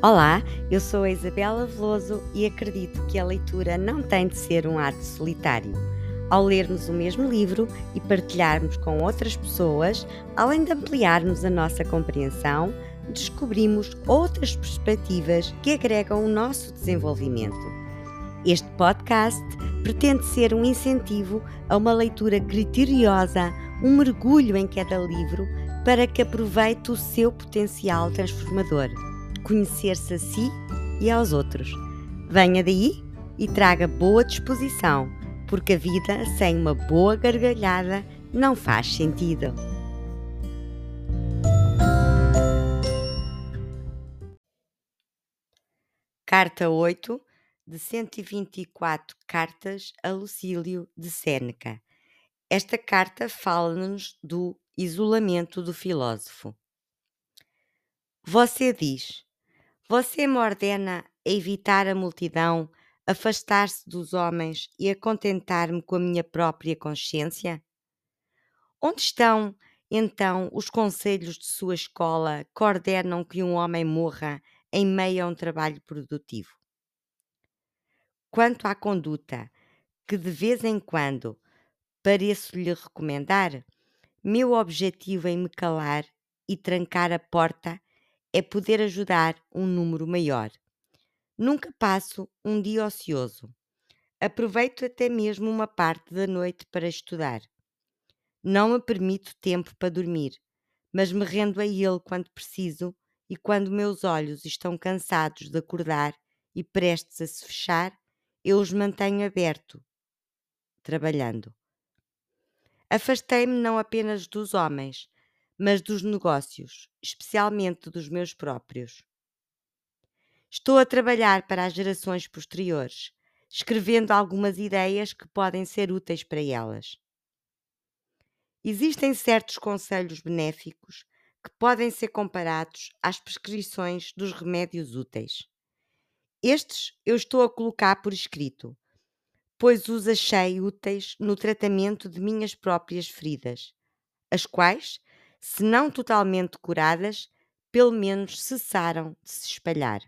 Olá, eu sou a Isabela Veloso e acredito que a leitura não tem de ser um ato solitário. Ao lermos o mesmo livro e partilharmos com outras pessoas, além de ampliarmos a nossa compreensão, descobrimos outras perspectivas que agregam o nosso desenvolvimento. Este podcast pretende ser um incentivo a uma leitura criteriosa, um mergulho em cada livro para que aproveite o seu potencial transformador conhecer-se a si e aos outros. Venha daí e traga boa disposição, porque a vida sem uma boa gargalhada não faz sentido. Carta 8 de 124 cartas a Lucílio de Sêneca. Esta carta fala-nos do isolamento do filósofo. Você diz: você me ordena a evitar a multidão, afastar-se dos homens e a contentar-me com a minha própria consciência? Onde estão, então, os conselhos de sua escola que ordenam que um homem morra em meio a um trabalho produtivo? Quanto à conduta que de vez em quando pareço-lhe recomendar, meu objetivo em me calar e trancar a porta é poder ajudar um número maior. Nunca passo um dia ocioso. Aproveito até mesmo uma parte da noite para estudar. Não me permito tempo para dormir, mas me rendo a ele quando preciso e quando meus olhos estão cansados de acordar e prestes a se fechar, eu os mantenho aberto, trabalhando. Afastei-me não apenas dos homens, mas dos negócios, especialmente dos meus próprios. Estou a trabalhar para as gerações posteriores, escrevendo algumas ideias que podem ser úteis para elas. Existem certos conselhos benéficos que podem ser comparados às prescrições dos remédios úteis. Estes eu estou a colocar por escrito, pois os achei úteis no tratamento de minhas próprias feridas, as quais se não totalmente curadas, pelo menos cessaram de se espalhar.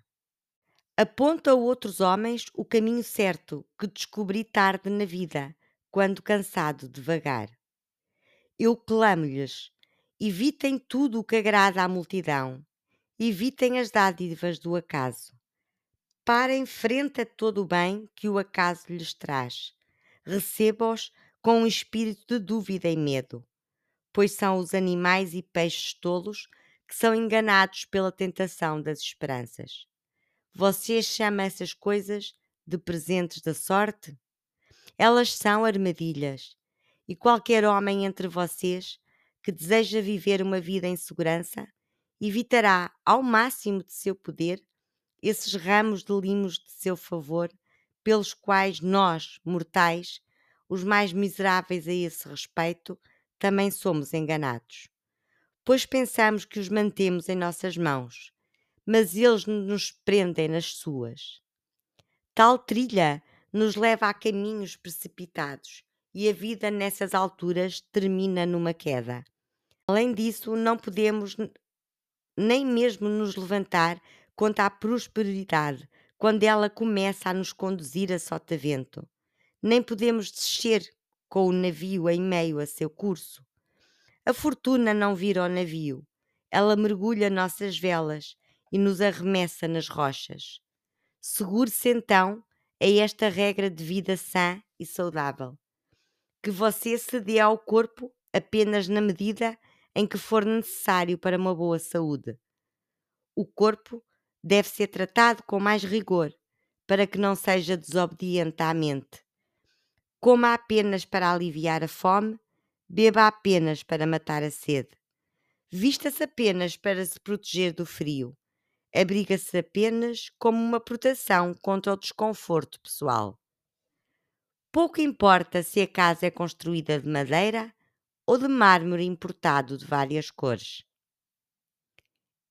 Aponta a outros homens o caminho certo que descobri tarde na vida, quando cansado de vagar. Eu clamo-lhes: evitem tudo o que agrada à multidão, evitem as dádivas do acaso. Parem frente a todo o bem que o acaso lhes traz. Receba-os com um espírito de dúvida e medo pois são os animais e peixes tolos que são enganados pela tentação das esperanças. Vocês chamam essas coisas de presentes da sorte? Elas são armadilhas, e qualquer homem entre vocês que deseja viver uma vida em segurança evitará ao máximo de seu poder esses ramos de limos de seu favor, pelos quais nós, mortais, os mais miseráveis a esse respeito, também somos enganados. Pois pensamos que os mantemos em nossas mãos, mas eles nos prendem nas suas. Tal trilha nos leva a caminhos precipitados e a vida nessas alturas termina numa queda. Além disso, não podemos nem mesmo nos levantar contra a prosperidade quando ela começa a nos conduzir a sotavento. Nem podemos descer com o navio em meio a seu curso. A fortuna não vira ao navio, ela mergulha nossas velas e nos arremessa nas rochas. Segure-se então a esta regra de vida sã e saudável. Que você se dê ao corpo apenas na medida em que for necessário para uma boa saúde. O corpo deve ser tratado com mais rigor, para que não seja desobediente à mente. Coma apenas para aliviar a fome, beba apenas para matar a sede. Vista-se apenas para se proteger do frio. Abriga-se apenas como uma proteção contra o desconforto pessoal. Pouco importa se a casa é construída de madeira ou de mármore importado de várias cores.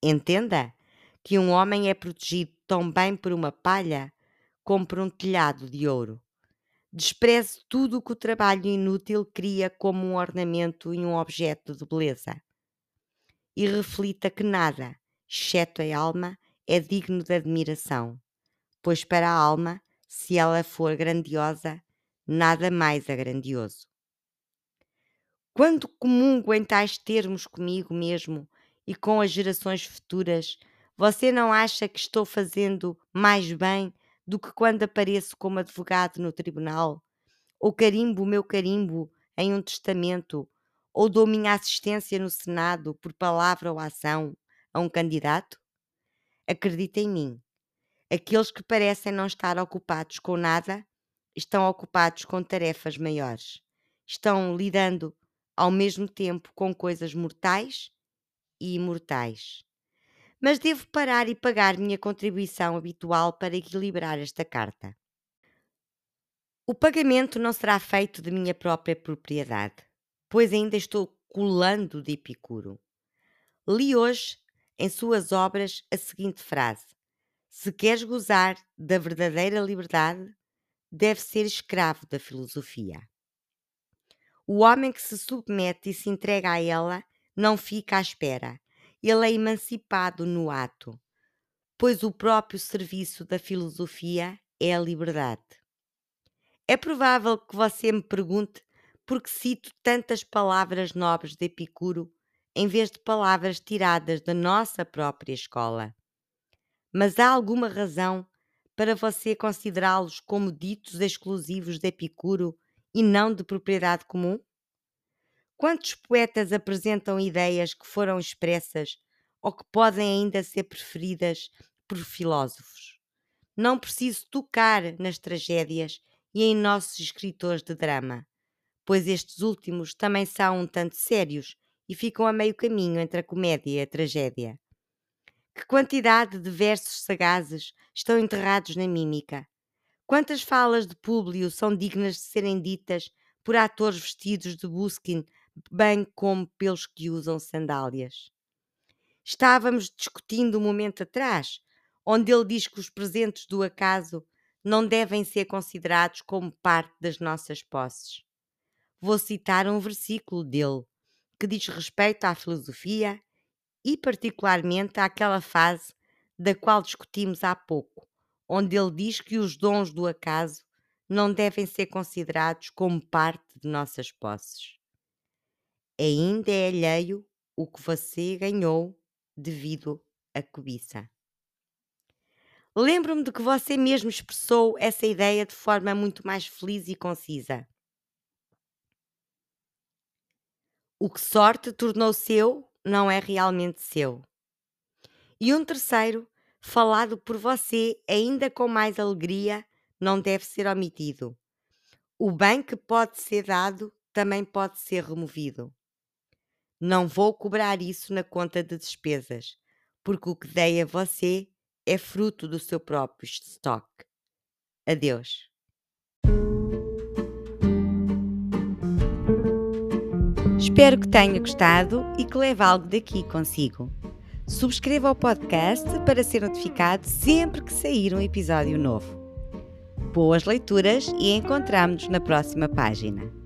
Entenda que um homem é protegido tão bem por uma palha como por um telhado de ouro. Despreze tudo o que o trabalho inútil cria como um ornamento e um objeto de beleza. E reflita que nada, exceto a alma, é digno de admiração, pois para a alma, se ela for grandiosa, nada mais é grandioso. Quando comungo em tais termos comigo mesmo e com as gerações futuras, você não acha que estou fazendo mais bem do que quando apareço como advogado no tribunal? Ou carimbo o meu carimbo em um testamento? Ou dou minha assistência no Senado por palavra ou ação a um candidato? Acredita em mim. Aqueles que parecem não estar ocupados com nada estão ocupados com tarefas maiores. Estão lidando ao mesmo tempo com coisas mortais e imortais. Mas devo parar e pagar minha contribuição habitual para equilibrar esta carta. O pagamento não será feito de minha própria propriedade, pois ainda estou colando de Epicuro. Li hoje, em suas obras, a seguinte frase: Se queres gozar da verdadeira liberdade, deve ser escravo da filosofia. O homem que se submete e se entrega a ela não fica à espera. Ele é emancipado no ato, pois o próprio serviço da filosofia é a liberdade. É provável que você me pergunte por que cito tantas palavras nobres de Epicuro em vez de palavras tiradas da nossa própria escola. Mas há alguma razão para você considerá-los como ditos exclusivos de Epicuro e não de propriedade comum? Quantos poetas apresentam ideias que foram expressas ou que podem ainda ser preferidas por filósofos? Não preciso tocar nas tragédias e em nossos escritores de drama, pois estes últimos também são um tanto sérios e ficam a meio caminho entre a comédia e a tragédia. Que quantidade de versos sagazes estão enterrados na mímica! Quantas falas de Públio são dignas de serem ditas por atores vestidos de buskin bem como pelos que usam sandálias. Estávamos discutindo um momento atrás, onde ele diz que os presentes do acaso não devem ser considerados como parte das nossas posses. Vou citar um versículo dele, que diz respeito à filosofia e, particularmente, àquela fase da qual discutimos há pouco, onde ele diz que os dons do acaso não devem ser considerados como parte de nossas posses ainda é alheio o que você ganhou devido à cobiça. Lembro-me de que você mesmo expressou essa ideia de forma muito mais feliz e concisa. O que sorte tornou seu não é realmente seu. E um terceiro, falado por você ainda com mais alegria, não deve ser omitido. O bem que pode ser dado também pode ser removido. Não vou cobrar isso na conta de despesas, porque o que dei a você é fruto do seu próprio estoque. Adeus. Espero que tenha gostado e que leve algo daqui consigo. Subscreva o podcast para ser notificado sempre que sair um episódio novo. Boas leituras e encontramos-nos na próxima página.